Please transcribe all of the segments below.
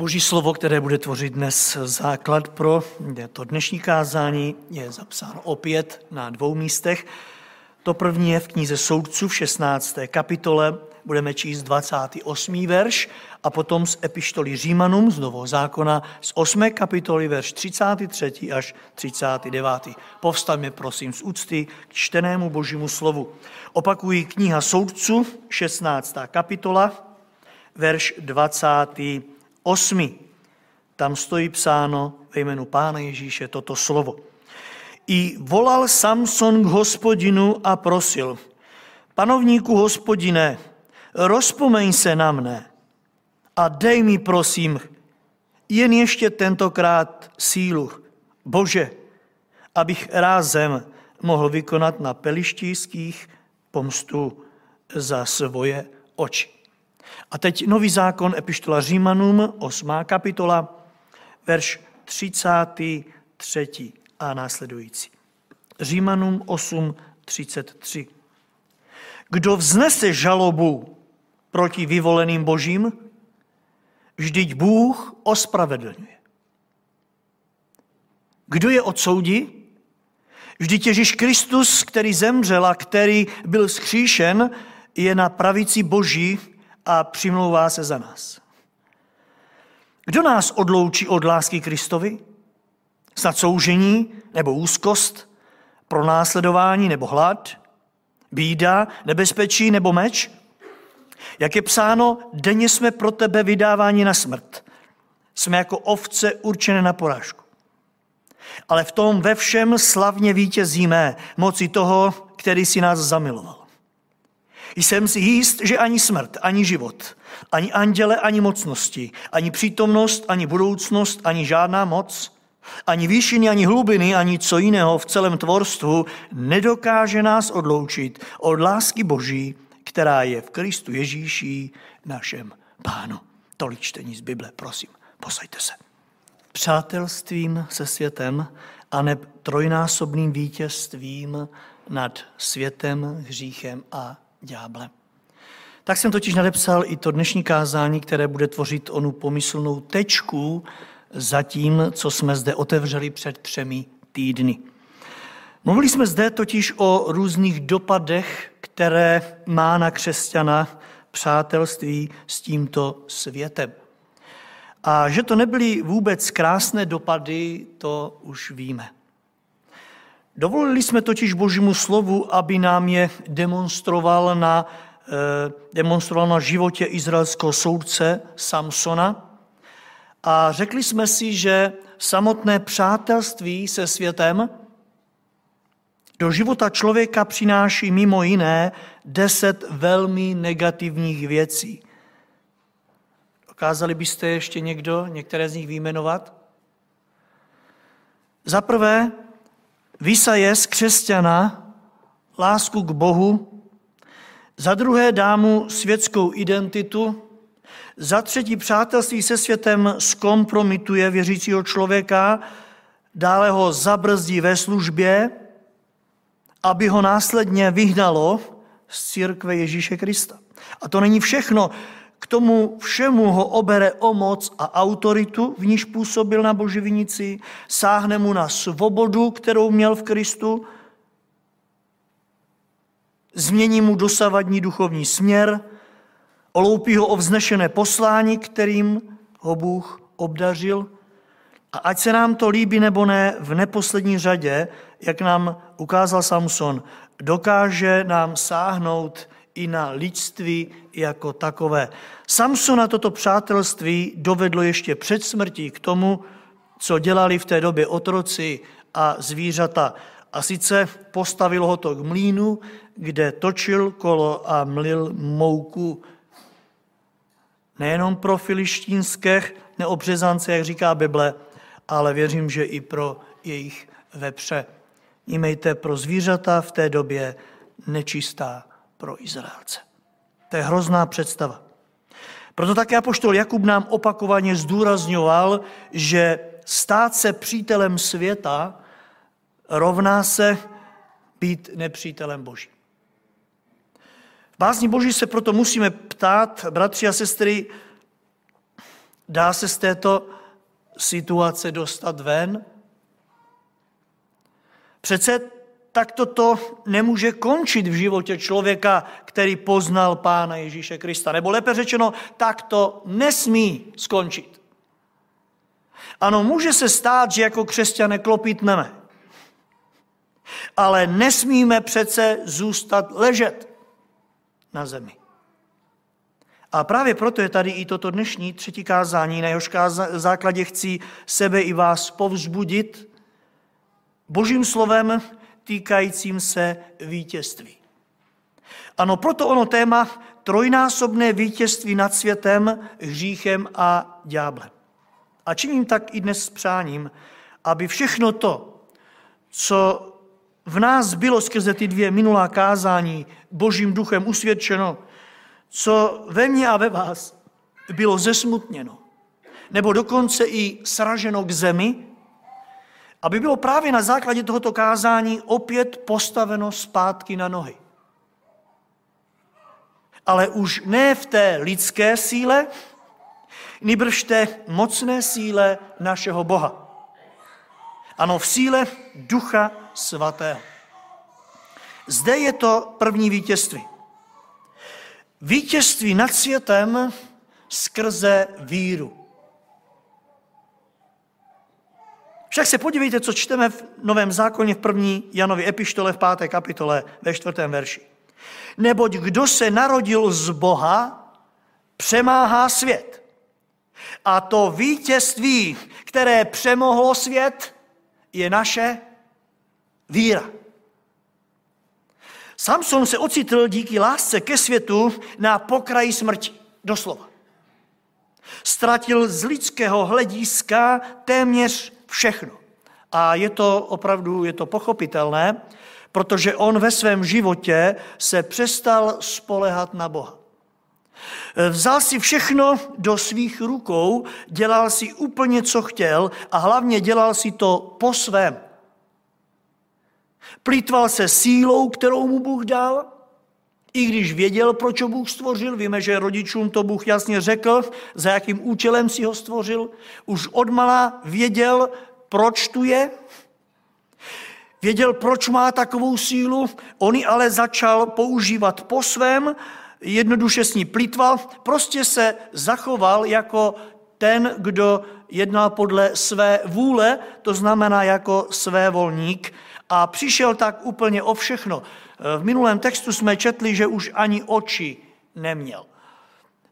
Boží slovo, které bude tvořit dnes základ pro to dnešní kázání, je zapsáno opět na dvou místech. To první je v knize Soudců v 16. kapitole, budeme číst 28. verš a potom z epištoly Římanům z Nového zákona z 8. kapitoly verš 33. až 39. Povstaňme prosím z úcty k čtenému božímu slovu. Opakují kniha Soudců, 16. kapitola, verš 28. Tam stojí psáno ve jménu Pána Ježíše toto slovo. I volal Samson k hospodinu a prosil, panovníku hospodine, rozpomeň se na mne a dej mi, prosím, jen ještě tentokrát sílu, Bože, abych rázem mohl vykonat na pelištíských pomstu za svoje oči. A teď nový zákon, epištola Římanům, 8. kapitola, verš 33 a následující. Římanům 8, 33. Kdo vznese žalobu proti vyvoleným božím, vždyť Bůh ospravedlňuje. Kdo je odsoudí? Vždyť Ježíš Kristus, který zemřel a který byl skříšen, je na pravici Boží a přimlouvá se za nás. Kdo nás odloučí od lásky Kristovi? Snad soužení nebo úzkost, pronásledování nebo hlad, bída, nebezpečí nebo meč? Jak je psáno, denně jsme pro tebe vydáváni na smrt. Jsme jako ovce určené na porážku. Ale v tom ve všem slavně vítězíme moci toho, který si nás zamiloval. Jsem si jist, že ani smrt, ani život, ani anděle, ani mocnosti, ani přítomnost, ani budoucnost, ani žádná moc, ani výšiny, ani hlubiny, ani co jiného v celém tvorstvu nedokáže nás odloučit od lásky Boží, která je v Kristu Ježíši, našem pánu. Tolik čtení z Bible, prosím, posaďte se. Přátelstvím se světem a ne trojnásobným vítězstvím nad světem, hříchem a ďáblem. Tak jsem totiž nadepsal i to dnešní kázání, které bude tvořit onu pomyslnou tečku za tím, co jsme zde otevřeli před třemi týdny. Mluvili jsme zde totiž o různých dopadech, které má na křesťana přátelství s tímto světem. A že to nebyly vůbec krásné dopady, to už víme. Dovolili jsme totiž Božímu slovu, aby nám je demonstroval na, eh, demonstroval na životě izraelského soudce Samsona. A řekli jsme si, že samotné přátelství se světem do života člověka přináší mimo jiné deset velmi negativních věcí. Dokázali byste ještě někdo, některé z nich vyjmenovat? Za prvé, vysaje z křesťana lásku k Bohu, za druhé dá mu světskou identitu, za třetí přátelství se světem zkompromituje věřícího člověka, dále ho zabrzdí ve službě, aby ho následně vyhnalo z církve Ježíše Krista. A to není všechno. K tomu všemu ho obere o moc a autoritu, v níž působil na boživinici, sáhne mu na svobodu, kterou měl v Kristu, změní mu dosavadní duchovní směr, oloupí ho o vznešené poslání, kterým ho Bůh obdařil. A ať se nám to líbí nebo ne, v neposlední řadě, jak nám ukázal Samson, dokáže nám sáhnout i na lidství jako takové. Samsona toto přátelství dovedlo ještě před smrtí k tomu, co dělali v té době otroci a zvířata. A sice postavil ho to k mlínu, kde točil kolo a mlil mouku. Nejenom pro filištínské neobřezance, jak říká Bible, ale věřím, že i pro jejich vepře. Imejte pro zvířata v té době nečistá pro Izraelce. To je hrozná představa. Proto také apoštol Jakub nám opakovaně zdůrazňoval, že stát se přítelem světa rovná se být nepřítelem Boží. V básni Boží se proto musíme ptát, bratři a sestry, Dá se z této situace dostat ven? Přece tak to nemůže končit v životě člověka, který poznal Pána Ježíše Krista. Nebo lépe řečeno, tak to nesmí skončit. Ano, může se stát, že jako křesťané klopítneme. Ale nesmíme přece zůstat ležet na zemi. A právě proto je tady i toto dnešní třetí kázání, na jehož základě chci sebe i vás povzbudit božím slovem týkajícím se vítězství. Ano, proto ono téma trojnásobné vítězství nad světem, hříchem a dňáblem. A činím tak i dnes s přáním, aby všechno to, co v nás bylo skrze ty dvě minulá kázání božím duchem usvědčeno, co ve mně a ve vás bylo zesmutněno, nebo dokonce i sraženo k zemi, aby bylo právě na základě tohoto kázání opět postaveno zpátky na nohy. Ale už ne v té lidské síle, nýbrž té mocné síle našeho Boha. Ano, v síle Ducha Svatého. Zde je to první vítězství. Vítězství nad světem skrze víru. Však se podívejte, co čteme v Novém zákoně v první Janově epištole v páté kapitole ve čtvrtém verši. Neboť kdo se narodil z Boha, přemáhá svět. A to vítězství, které přemohlo svět, je naše víra. Samson se ocitl díky lásce ke světu na pokraji smrti. Doslova. Ztratil z lidského hlediska téměř všechno. A je to opravdu, je to pochopitelné, protože on ve svém životě se přestal spolehat na Boha. Vzal si všechno do svých rukou, dělal si úplně, co chtěl a hlavně dělal si to po svém. Plítval se sílou, kterou mu Bůh dal, i když věděl, proč ho Bůh stvořil, víme, že rodičům to Bůh jasně řekl, za jakým účelem si ho stvořil, už odmala věděl, proč tu je, věděl, proč má takovou sílu, on ji ale začal používat po svém, jednoduše s ní plítval, prostě se zachoval jako ten, kdo jednal podle své vůle, to znamená jako své volník, a přišel tak úplně o všechno. V minulém textu jsme četli, že už ani oči neměl.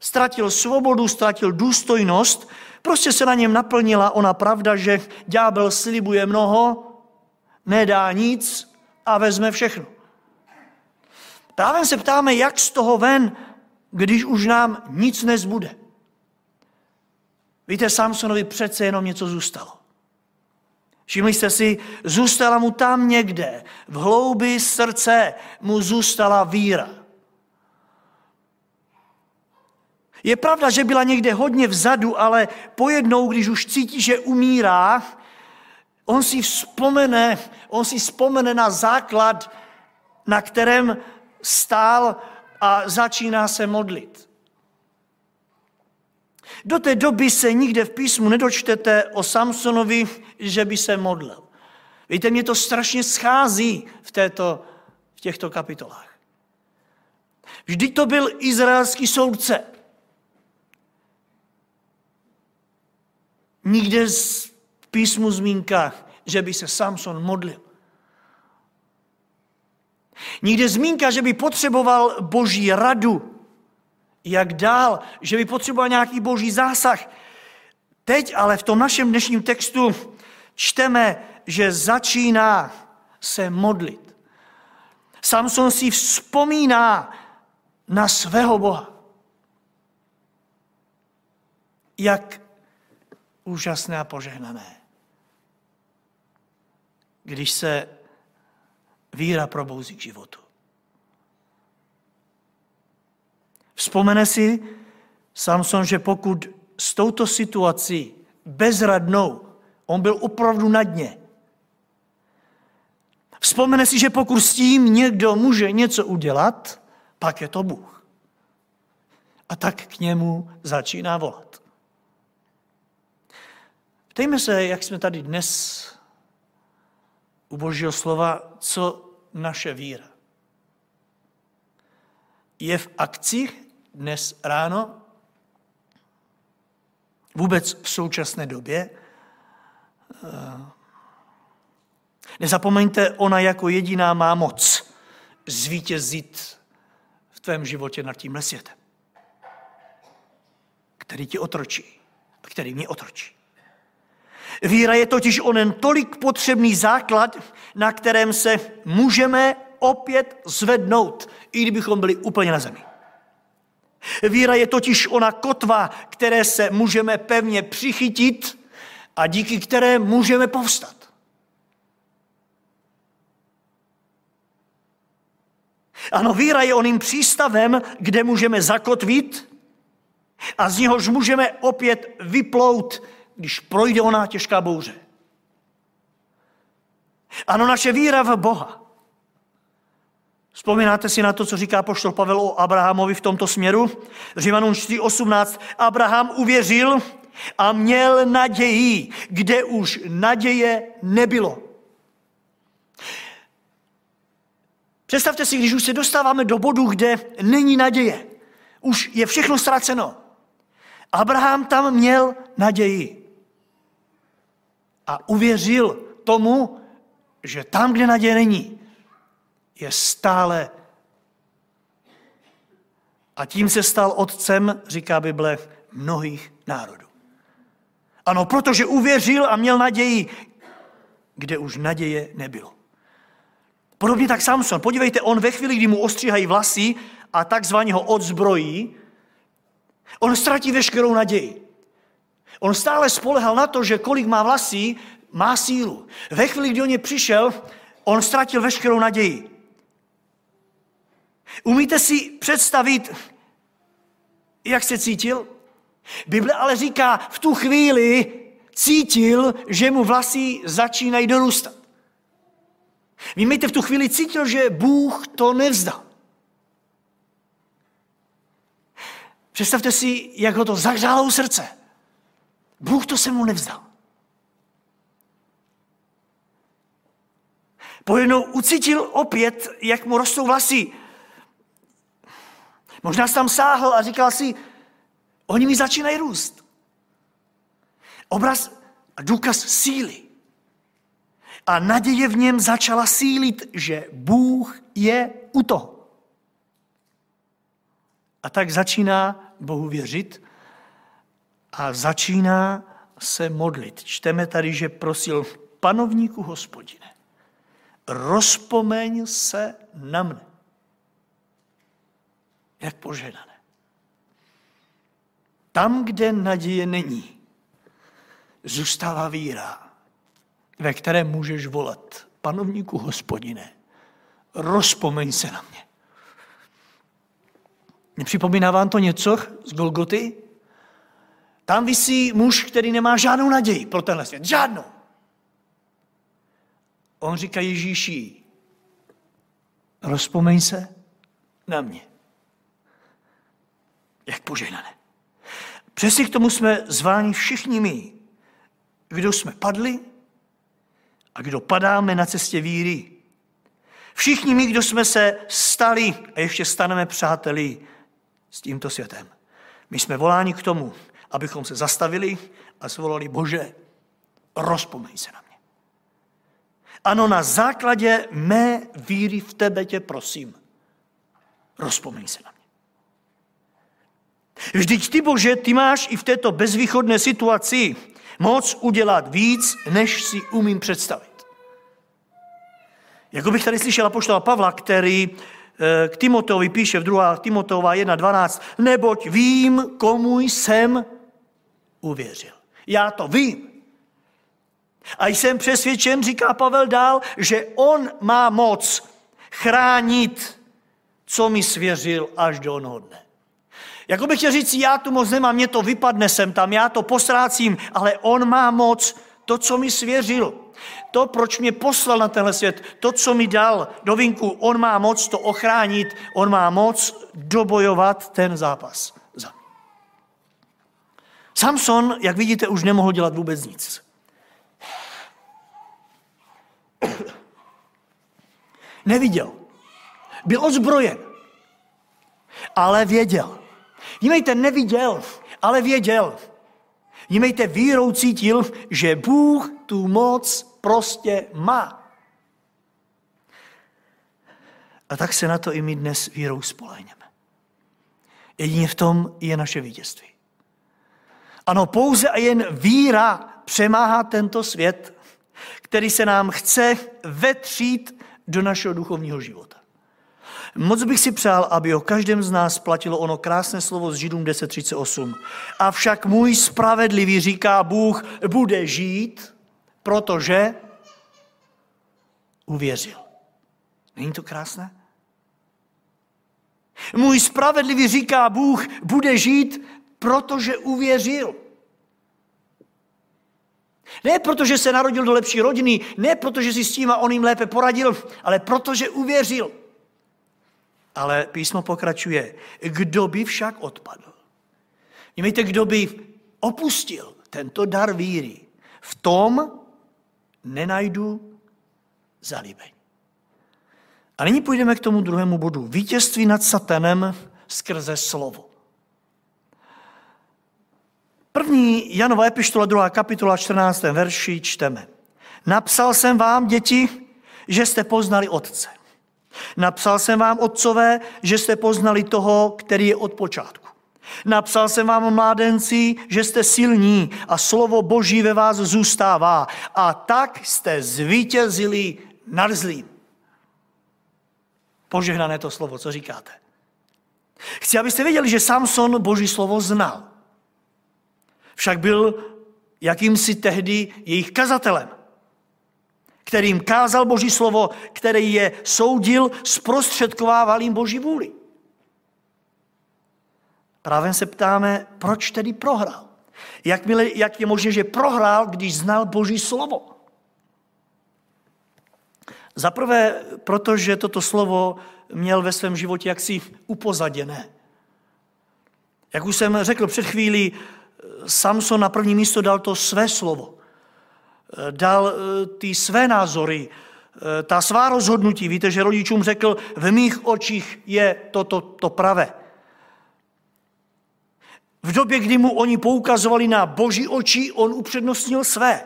Ztratil svobodu, ztratil důstojnost, prostě se na něm naplnila ona pravda, že ďábel slibuje mnoho, nedá nic a vezme všechno. Právě se ptáme, jak z toho ven, když už nám nic nezbude. Víte, Samsonovi přece jenom něco zůstalo. Všimli jste si, zůstala mu tam někde, v hloubi srdce mu zůstala víra. Je pravda, že byla někde hodně vzadu, ale pojednou, když už cítí, že umírá, on si vzpomene, on si vzpomene na základ, na kterém stál a začíná se modlit. Do té doby se nikde v písmu nedočtete o Samsonovi, že by se modlil. Víte, mě to strašně schází v, této, v těchto kapitolách. Vždyť to byl izraelský soudce. Nikde v písmu zmínka, že by se Samson modlil. Nikde zmínka, že by potřeboval boží radu jak dál, že by potřeboval nějaký boží zásah. Teď ale v tom našem dnešním textu čteme, že začíná se modlit. Samson si vzpomíná na svého Boha. Jak úžasné a požehnané. Když se víra probouzí k životu. Vzpomene si Samson, že pokud s touto situací bezradnou, on byl opravdu na dně. Vzpomene si, že pokud s tím někdo může něco udělat, pak je to Bůh. A tak k němu začíná volat. Ptejme se, jak jsme tady dnes u Božího slova, co naše víra. Je v akci dnes ráno, vůbec v současné době. Nezapomeňte, ona jako jediná má moc zvítězit v tvém životě nad tímhle světem, který ti otročí a který mě otročí. Víra je totiž onen tolik potřebný základ, na kterém se můžeme opět zvednout, i kdybychom byli úplně na zemi. Víra je totiž ona kotva, které se můžeme pevně přichytit a díky které můžeme povstat. Ano, víra je oným přístavem, kde můžeme zakotvit a z něhož můžeme opět vyplout když projde ona těžká bouře. Ano, naše víra v Boha. Vzpomínáte si na to, co říká poštol Pavel o Abrahamovi v tomto směru? Římanům 4.18. Abraham uvěřil a měl naději, kde už naděje nebylo. Představte si, když už se dostáváme do bodu, kde není naděje. Už je všechno ztraceno. Abraham tam měl naději a uvěřil tomu, že tam, kde naděje není, je stále. A tím se stal otcem, říká Bible, mnohých národů. Ano, protože uvěřil a měl naději, kde už naděje nebylo. Podobně tak Samson. Podívejte, on ve chvíli, kdy mu ostříhají vlasy a takzvaně ho odzbrojí, on ztratí veškerou naději. On stále spolehal na to, že kolik má vlasí, má sílu. Ve chvíli, kdy o ně přišel, on ztratil veškerou naději. Umíte si představit, jak se cítil? Bible ale říká, v tu chvíli cítil, že mu vlasy začínají dorůstat. Vy v tu chvíli cítil, že Bůh to nevzdal. Představte si, jak ho to zahřálo u srdce. Bůh to se mu nevzdal. Pojednou ucítil opět, jak mu rostou vlasy. Možná se tam sáhl a říkal si, oni mi začínají růst. Obraz a důkaz síly. A naděje v něm začala sílit, že Bůh je u toho. A tak začíná Bohu věřit a začíná se modlit. Čteme tady, že prosil panovníku hospodine, rozpomeň se na mne. Jak požehnané. Tam, kde naděje není, zůstává víra, ve které můžeš volat panovníku hospodine, rozpomeň se na mě. Nepřipomíná vám to něco z Golgoty? Tam visí muž, který nemá žádnou naději pro tenhle svět. Žádnou. On říká Ježíši, rozpomeň se na mě. Jak požehnané. Přesně k tomu jsme zváni všichni my, kdo jsme padli a kdo padáme na cestě víry. Všichni my, kdo jsme se stali a ještě staneme přáteli s tímto světem. My jsme voláni k tomu, abychom se zastavili a zvolali, Bože, rozpomeň se na mě. Ano, na základě mé víry v tebe tě prosím, rozpomeň se na mě. Vždyť ty, Bože, ty máš i v této bezvýchodné situaci moc udělat víc, než si umím představit. Jako bych tady slyšel apoštola Pavla, který eh, k Timoteovi píše v 2. Timoteova 1.12, neboť vím, komu jsem uvěřil. Já to vím. A jsem přesvědčen, říká Pavel dál, že on má moc chránit, co mi svěřil až do onoho dne. Jako bych chtěl říct, já tu moc nemám, mě to vypadne sem tam, já to posrácím, ale on má moc, to, co mi svěřil, to, proč mě poslal na tenhle svět, to, co mi dal do vinku, on má moc to ochránit, on má moc dobojovat ten zápas. Samson, jak vidíte, už nemohl dělat vůbec nic. Neviděl. Byl ozbrojen. Ale věděl. Vnímejte, neviděl, ale věděl. Vnímejte, vírou cítil, že Bůh tu moc prostě má. A tak se na to i my dnes vírou spolehněme. Jedině v tom je naše vítězství. Ano, pouze a jen víra přemáhá tento svět, který se nám chce vetřít do našeho duchovního života. Moc bych si přál, aby o každém z nás platilo ono krásné slovo z Židům 10.38. Avšak můj spravedlivý, říká Bůh, bude žít, protože uvěřil. Není to krásné? Můj spravedlivý, říká Bůh, bude žít, protože uvěřil. Ne protože se narodil do lepší rodiny, ne protože si s tím a on jim lépe poradil, ale protože uvěřil. Ale písmo pokračuje. Kdo by však odpadl? Vnímejte, kdo by opustil tento dar víry. V tom nenajdu zalíbení. A nyní půjdeme k tomu druhému bodu. Vítězství nad satanem skrze slovo. První Janova epištola, druhá kapitola, 14. verši čteme. Napsal jsem vám, děti, že jste poznali Otce. Napsal jsem vám, otcové, že jste poznali toho, který je od počátku. Napsal jsem vám, mládenci, že jste silní a slovo Boží ve vás zůstává. A tak jste zvítězili nad zlým. Požehnané to slovo, co říkáte? Chci, abyste věděli, že Samson Boží slovo znal. Však byl jakýmsi tehdy jejich kazatelem kterým kázal Boží slovo, který je soudil, zprostředkovával jim Boží vůli. Právě se ptáme, proč tedy prohrál? Jak, mile, jak je možné, že prohrál, když znal Boží slovo? Za prvé, protože toto slovo měl ve svém životě jaksi upozaděné. Jak už jsem řekl před chvílí, Samson na první místo dal to své slovo dal eh, ty své názory, eh, ta svá rozhodnutí. Víte, že rodičům řekl, v mých očích je toto to, to pravé. V době, kdy mu oni poukazovali na boží oči, on upřednostnil své.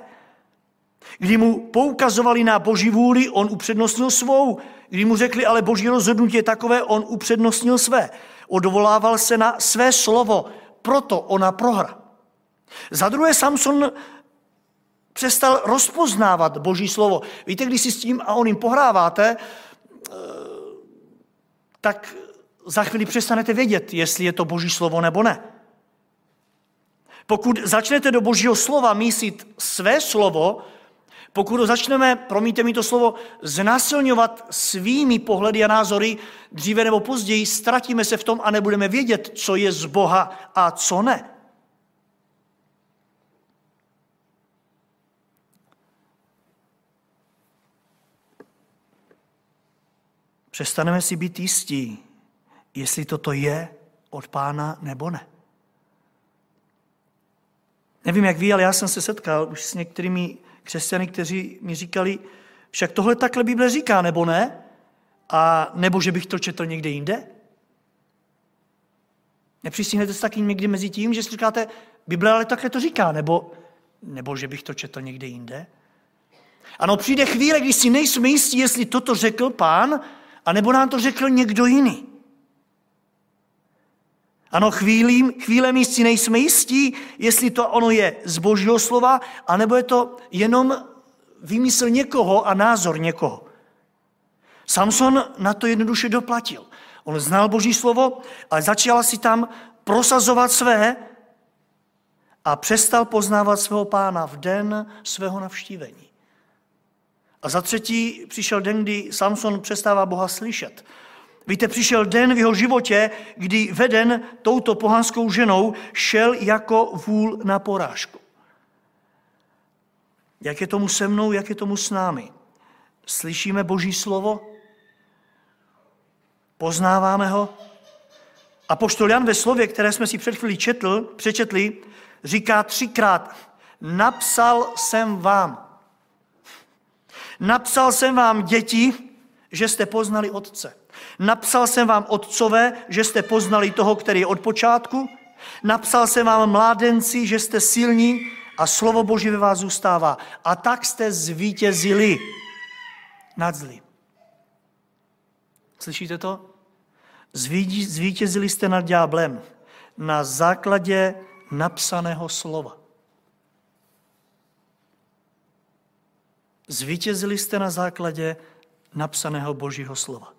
Kdy mu poukazovali na boží vůli, on upřednostnil svou. Kdy mu řekli, ale boží rozhodnutí je takové, on upřednostnil své. Odvolával se na své slovo, proto ona prohra. Za druhé, Samson přestal rozpoznávat Boží slovo. Víte, když si s tím a oným pohráváte, eh, tak za chvíli přestanete vědět, jestli je to Boží slovo nebo ne. Pokud začnete do Božího slova mísit své slovo, pokud ho začneme, promiňte mi to slovo, znásilňovat svými pohledy a názory, dříve nebo později ztratíme se v tom a nebudeme vědět, co je z Boha a co ne. Přestaneme si být jistí, jestli toto je od pána nebo ne. Nevím, jak ví, ale já jsem se setkal už s některými křesťany, kteří mi říkali, však tohle takhle Bible říká, nebo ne? A nebo že bych to četl někde jinde? Nepřistihnete se taky někdy mezi tím, že si říkáte, Bible ale takhle to říká, nebo, nebo že bych to četl někde jinde? Ano, přijde chvíle, kdy si nejsme jistí, jestli toto řekl pán, a nebo nám to řekl někdo jiný. Ano, chvílím, chvílemi si nejsme jistí, jestli to ono je z božího slova, anebo je to jenom vymysl někoho a názor někoho. Samson na to jednoduše doplatil. On znal boží slovo, ale začal si tam prosazovat své a přestal poznávat svého pána v den svého navštívení. A za třetí přišel den, kdy Samson přestává Boha slyšet. Víte, přišel den v jeho životě, kdy veden touto pohanskou ženou šel jako vůl na porážku. Jak je tomu se mnou, jak je tomu s námi? Slyšíme Boží slovo? Poznáváme ho? A poštol Jan ve slově, které jsme si před chvílí četl, přečetli, říká třikrát, napsal jsem vám. Napsal jsem vám, děti, že jste poznali Otce. Napsal jsem vám, Otcové, že jste poznali toho, který je od počátku. Napsal jsem vám, mládenci, že jste silní a slovo Boží ve vás zůstává. A tak jste zvítězili nad zlým. Slyšíte to? Zvítězili jste nad ďáblem na základě napsaného slova. Zvítězili jste na základě napsaného Božího slova.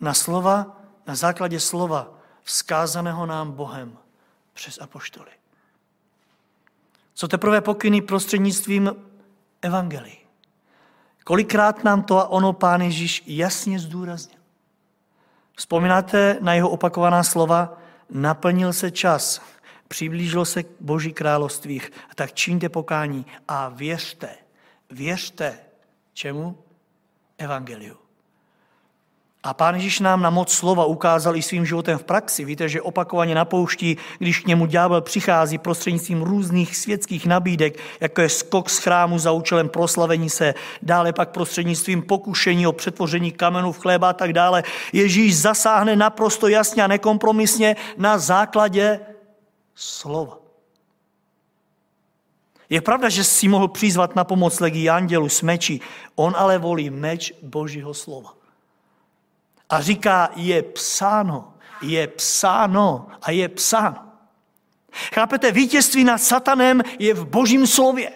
Na slova, na základě slova vzkázaného nám Bohem přes apoštoly. Co teprve pokyny prostřednictvím evangelii. Kolikrát nám to a ono pán Ježíš jasně zdůraznil. Vzpomínáte na jeho opakovaná slova? Naplnil se čas, přiblížilo se k Boží království, tak čiňte pokání a věřte, věřte, čemu? Evangeliu. A pán Ježíš nám na moc slova ukázal i svým životem v praxi. Víte, že opakovaně napouští, když k němu ďábel přichází prostřednictvím různých světských nabídek, jako je skok z chrámu za účelem proslavení se, dále pak prostřednictvím pokušení o přetvoření kamenů v chléba a tak dále. Ježíš zasáhne naprosto jasně a nekompromisně na základě slova. Je pravda, že si mohl přizvat na pomoc legii andělu s meči, on ale volí meč Božího slova. A říká, je psáno, je psáno a je psáno. Chápete, vítězství nad satanem je v božím slově.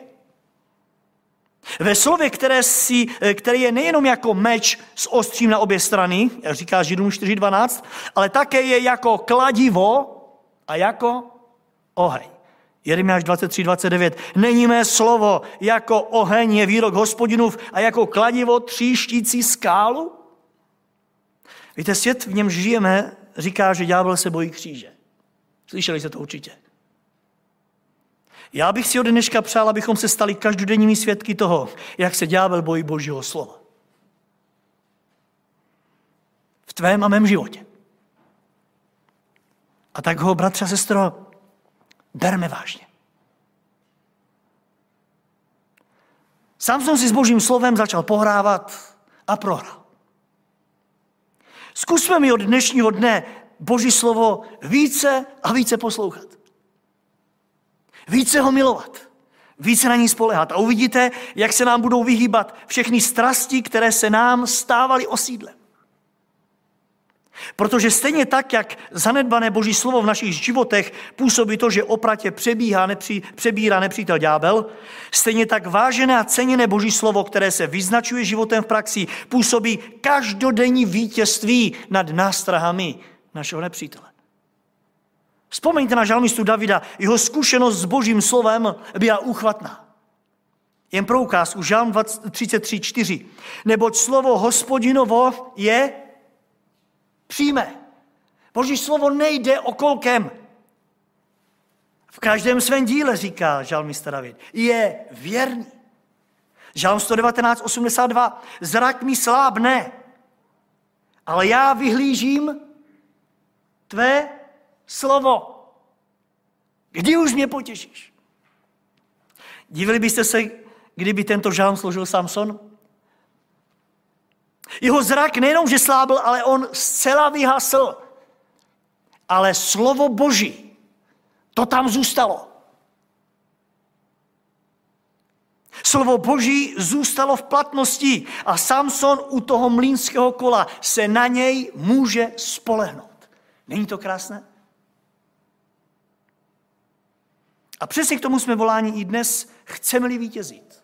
Ve slově, které, si, které je nejenom jako meč s ostřím na obě strany, říká Židům 4.12, ale také je jako kladivo a jako oheň. Jeremiáš 23.29. Není mé slovo jako oheň je výrok hospodinův a jako kladivo tříštící skálu? Víte, svět, v něm žijeme, říká, že ďábel se bojí kříže. Slyšeli jste to určitě. Já bych si od dneška přál, abychom se stali každodenními svědky toho, jak se ďábel bojí Božího slova. V tvém a mém životě. A tak ho, bratře a sestro, berme vážně. Jsem si s Božím slovem začal pohrávat a prohrál. Zkusme mi od dnešního dne Boží slovo více a více poslouchat. Více ho milovat. Více na ní spolehat. A uvidíte, jak se nám budou vyhýbat všechny strasti, které se nám stávaly osídlem. Protože stejně tak, jak zanedbané boží slovo v našich životech působí to, že opratě přebíhá, nepří, přebírá nepřítel ďábel, stejně tak vážené a ceněné boží slovo, které se vyznačuje životem v praxi, působí každodenní vítězství nad nástrahami našeho nepřítele. Vzpomeňte na žalmistu Davida, jeho zkušenost s božím slovem byla uchvatná. Jen pro ukázku, žalm 33.4. Neboť slovo hospodinovo je přijme. Boží slovo nejde okolkem. V každém svém díle, říká žalmista David, je věrný. Žalm 119, 82. Zrak mi slábne, ale já vyhlížím tvé slovo. Kdy už mě potěšíš? Divili byste se, kdyby tento žalm složil Samson? Jeho zrak nejenom, že slábl, ale on zcela vyhasl. Ale slovo Boží, to tam zůstalo. Slovo Boží zůstalo v platnosti a Samson u toho mlínského kola se na něj může spolehnout. Není to krásné? A přesně k tomu jsme voláni i dnes, chceme-li vítězit.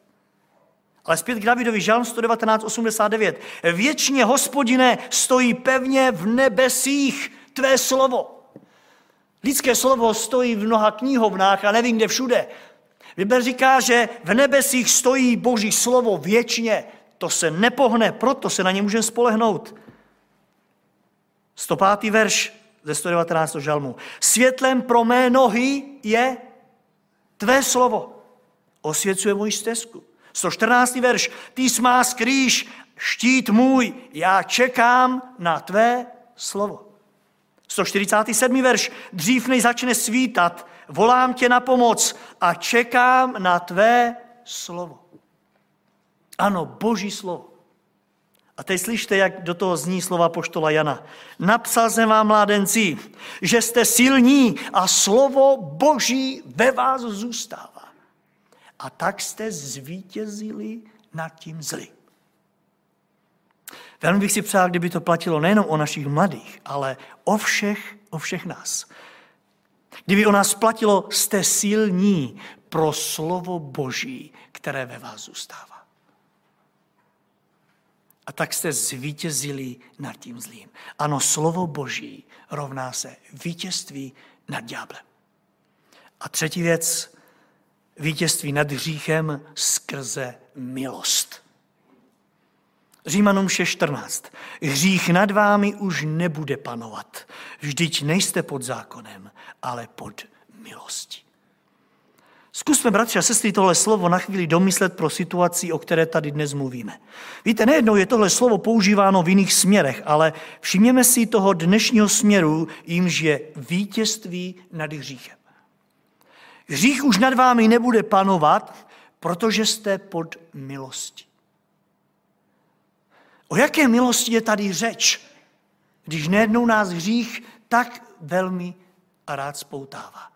Ale zpět k Davidovi, Žalm 119, 89. Věčně, hospodine, stojí pevně v nebesích tvé slovo. Lidské slovo stojí v mnoha knihovnách a nevím kde všude. Bible říká, že v nebesích stojí Boží slovo věčně. To se nepohne, proto se na ně můžeme spolehnout. 105. verš ze 119. žalmu. Světlem pro mé nohy je tvé slovo. Osvěcuje můj stezku. 114. verš. Ty smá skrýš, štít můj, já čekám na tvé slovo. 147. verš. Dřív než začne svítat, volám tě na pomoc a čekám na tvé slovo. Ano, boží slovo. A teď slyšte, jak do toho zní slova poštola Jana. Napsal jsem vám, mládenci, že jste silní a slovo Boží ve vás zůstává. A tak jste zvítězili nad tím zlým. Velmi bych si přál, kdyby to platilo nejenom o našich mladých, ale o všech, o všech nás. Kdyby o nás platilo, jste silní pro slovo Boží, které ve vás zůstává. A tak jste zvítězili nad tím zlým. Ano, slovo Boží rovná se vítězství nad ďáblem. A třetí věc, vítězství nad hříchem skrze milost. Římanům 6.14. Hřích nad vámi už nebude panovat. Vždyť nejste pod zákonem, ale pod milostí. Zkusme, bratři a sestry, tohle slovo na chvíli domyslet pro situaci, o které tady dnes mluvíme. Víte, nejednou je tohle slovo používáno v jiných směrech, ale všimněme si toho dnešního směru, jimž je vítězství nad hříchem. Hřích už nad vámi nebude panovat, protože jste pod milostí. O jaké milosti je tady řeč, když nejednou nás hřích tak velmi a rád spoutává?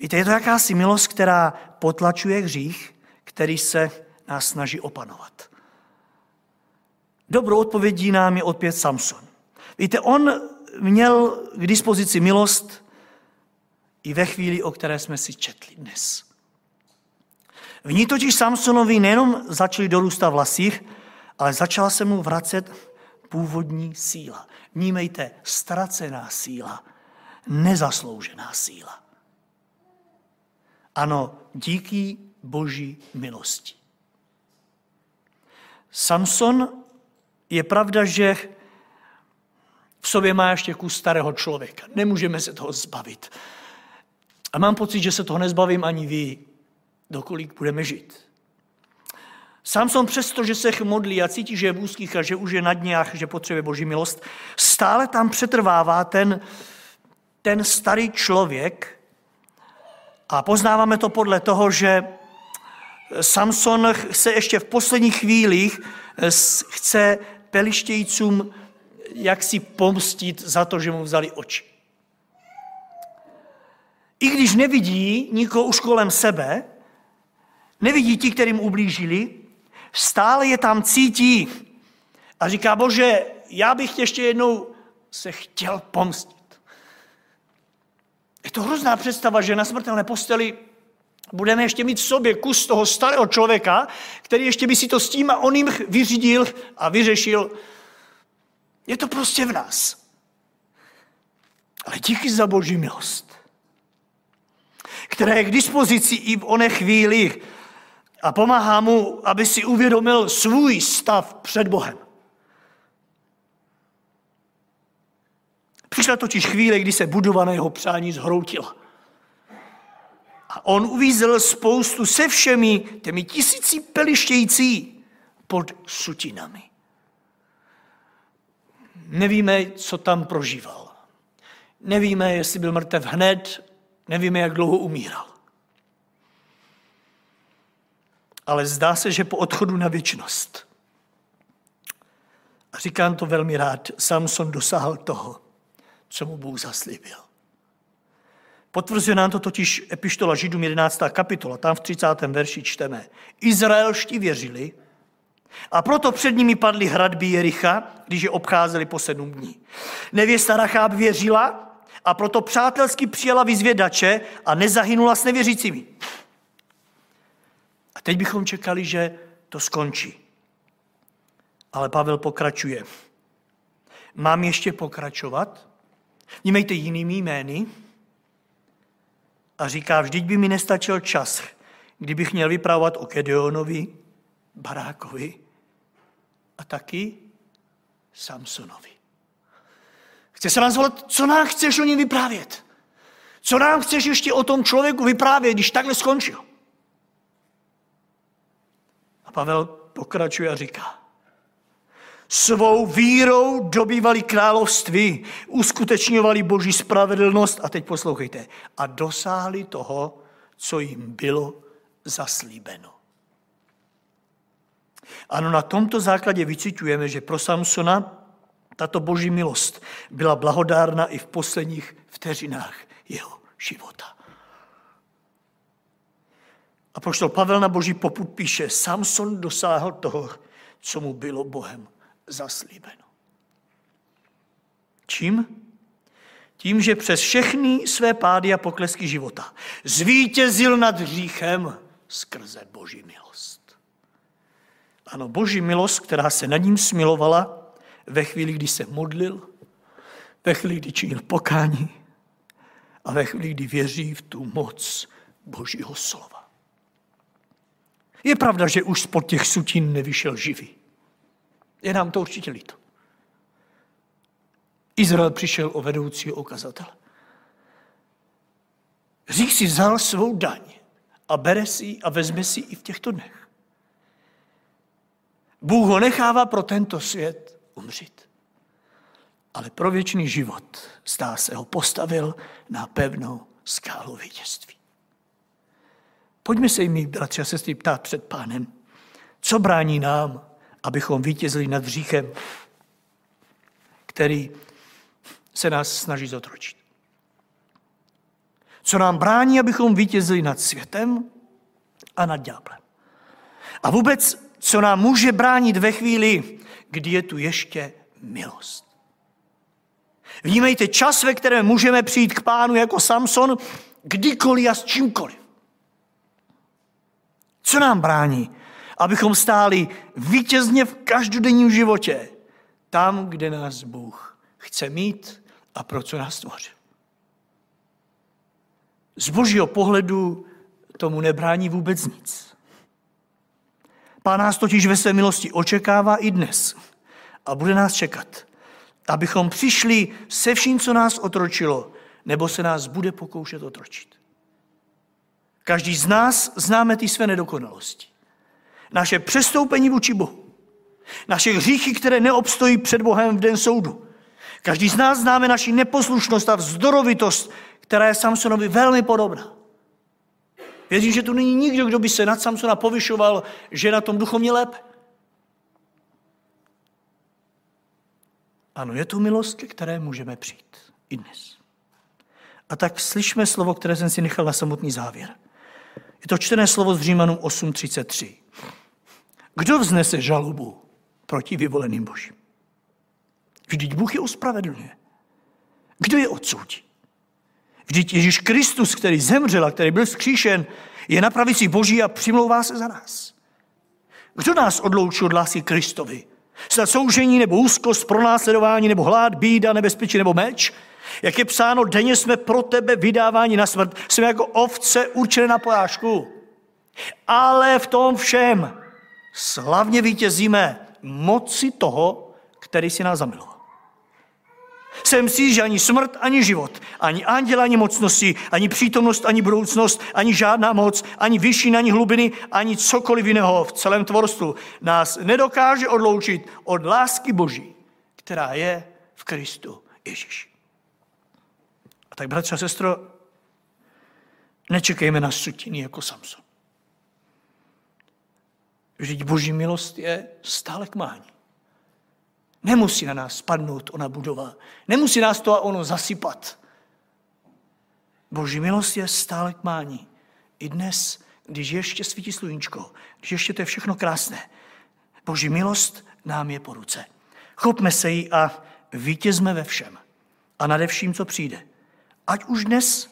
Víte, je to jakási milost, která potlačuje hřích, který se nás snaží opanovat. Dobrou odpovědí nám je opět Samson. Víte, on měl k dispozici milost i ve chvíli, o které jsme si četli dnes. V ní totiž Samsonovi nejenom začaly dorůstat vlasích, ale začala se mu vracet původní síla. Vnímejte, ztracená síla, nezasloužená síla. Ano, díky boží milosti. Samson je pravda, že v sobě má ještě kus starého člověka. Nemůžeme se toho zbavit. A mám pocit, že se toho nezbavím ani vy, dokolik budeme žít. Samson přesto, že se modlí a cítí, že je v úzkých a že už je na a že potřebuje boží milost, stále tam přetrvává ten, ten starý člověk, a poznáváme to podle toho, že Samson se ještě v posledních chvílích eh, chce pelištějcům jaksi pomstit za to, že mu vzali oči. I když nevidí nikoho už kolem sebe, nevidí ti, kterým ublížili, stále je tam cítí a říká, bože, já bych ještě jednou se chtěl pomstit. Je to hrozná představa, že na smrtelné posteli budeme ještě mít v sobě kus toho starého člověka, který ještě by si to s tím a on jim vyřídil a vyřešil. Je to prostě v nás. Ale díky za boží milost, která je k dispozici i v oné chvíli a pomáhá mu, aby si uvědomil svůj stav před Bohem. Přišla totiž chvíle, kdy se budova na jeho přání zhroutila. A on uvízel spoustu se všemi těmi tisíci pelištějící pod sutinami. Nevíme, co tam prožíval. Nevíme, jestli byl mrtev hned, nevíme, jak dlouho umíral. Ale zdá se, že po odchodu na věčnost. A říkám to velmi rád, Samson dosáhl toho, co mu Bůh zaslíbil. Potvrzuje nám to totiž epištola Židům 11. kapitola. Tam v 30. verši čteme. Izraelští věřili a proto před nimi padly hradby Jericha, když je obcházeli po sedm dní. Nevěsta Racháb věřila a proto přátelsky přijala vyzvědače a nezahynula s nevěřícími. A teď bychom čekali, že to skončí. Ale Pavel pokračuje. Mám ještě pokračovat? Vnímejte jinými jmény a říká, vždyť by mi nestačil čas, kdybych měl vypravovat o Kedeonovi, Barákovi a taky Samsonovi. Chce se nás zvolat, co nám chceš o něm vyprávět? Co nám chceš ještě o tom člověku vyprávět, když takhle skončil? A Pavel pokračuje a říká, svou vírou dobývali království, uskutečňovali boží spravedlnost a teď poslouchejte, a dosáhli toho, co jim bylo zaslíbeno. Ano, na tomto základě vycitujeme, že pro Samsona tato boží milost byla blahodárna i v posledních vteřinách jeho života. A poštol Pavel na boží poput píše, Samson dosáhl toho, co mu bylo Bohem zaslíbeno. Čím? Tím, že přes všechny své pády a poklesky života zvítězil nad hříchem skrze boží milost. Ano, boží milost, která se nad ním smilovala ve chvíli, kdy se modlil, ve chvíli, kdy činil pokání a ve chvíli, kdy věří v tu moc božího slova. Je pravda, že už spod těch sutin nevyšel živý. Je nám to určitě líto. Izrael přišel o vedoucího ukazatele. Řík si vzal svou daň a bere si a vezme si i v těchto dnech. Bůh ho nechává pro tento svět umřít. Ale pro věčný život, zdá se, ho postavil na pevnou skálu vítězství. Pojďme se jim, bratři a sestry, ptát před pánem, co brání nám, abychom vítězili nad hříchem, který se nás snaží zotročit. Co nám brání, abychom vítězili nad světem a nad ďáblem. A vůbec, co nám může bránit ve chvíli, kdy je tu ještě milost. Vnímejte čas, ve kterém můžeme přijít k pánu jako Samson, kdykoliv a s čímkoliv. Co nám brání, abychom stáli vítězně v každodenním životě, tam, kde nás Bůh chce mít a pro co nás stvořil. Z božího pohledu tomu nebrání vůbec nic. Pán nás totiž ve své milosti očekává i dnes a bude nás čekat, abychom přišli se vším, co nás otročilo, nebo se nás bude pokoušet otročit. Každý z nás známe ty své nedokonalosti. Naše přestoupení vůči Bohu. Naše hříchy, které neobstojí před Bohem v den soudu. Každý z nás známe naši neposlušnost a vzdorovitost, která je Samsonovi velmi podobná. Věřím, že tu není nikdo, kdo by se nad Samsona povyšoval, že na tom duchovně lépe. Ano, je tu milost, ke které můžeme přijít i dnes. A tak slyšme slovo, které jsem si nechal na samotný závěr. Je to čtené slovo z Římanům 8.33. Kdo vznese žalobu proti vyvoleným božím? Vždyť Bůh je ospravedlňuje. Kdo je odsoudí? Vždyť Ježíš Kristus, který zemřel a který byl vzkříšen, je na pravici Boží a přimlouvá se za nás. Kdo nás odloučí od lásky Kristovi? Snad soužení nebo úzkost, pronásledování nebo hlad, bída, nebezpečí nebo meč? Jak je psáno, denně jsme pro tebe vydáváni na smrt. Jsme jako ovce určené na porážku. Ale v tom všem slavně vítězíme moci toho, který si nás zamiloval. Jsem si, že ani smrt, ani život, ani anděl, ani mocnosti, ani přítomnost, ani budoucnost, ani žádná moc, ani vyšší, ani hlubiny, ani cokoliv jiného v celém tvorstvu nás nedokáže odloučit od lásky Boží, která je v Kristu Ježíši. A tak, bratře a sestro, nečekejme na sutiny jako Samson. Vždyť boží milost je stále k mání. Nemusí na nás spadnout ona budova. Nemusí nás to a ono zasypat. Boží milost je stále k mání. I dnes, když ještě svítí sluníčko, když ještě to je všechno krásné. Boží milost nám je po ruce. Chopme se jí a vítězme ve všem. A nade vším, co přijde. Ať už dnes,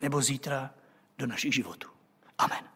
nebo zítra do našich životů. Amen.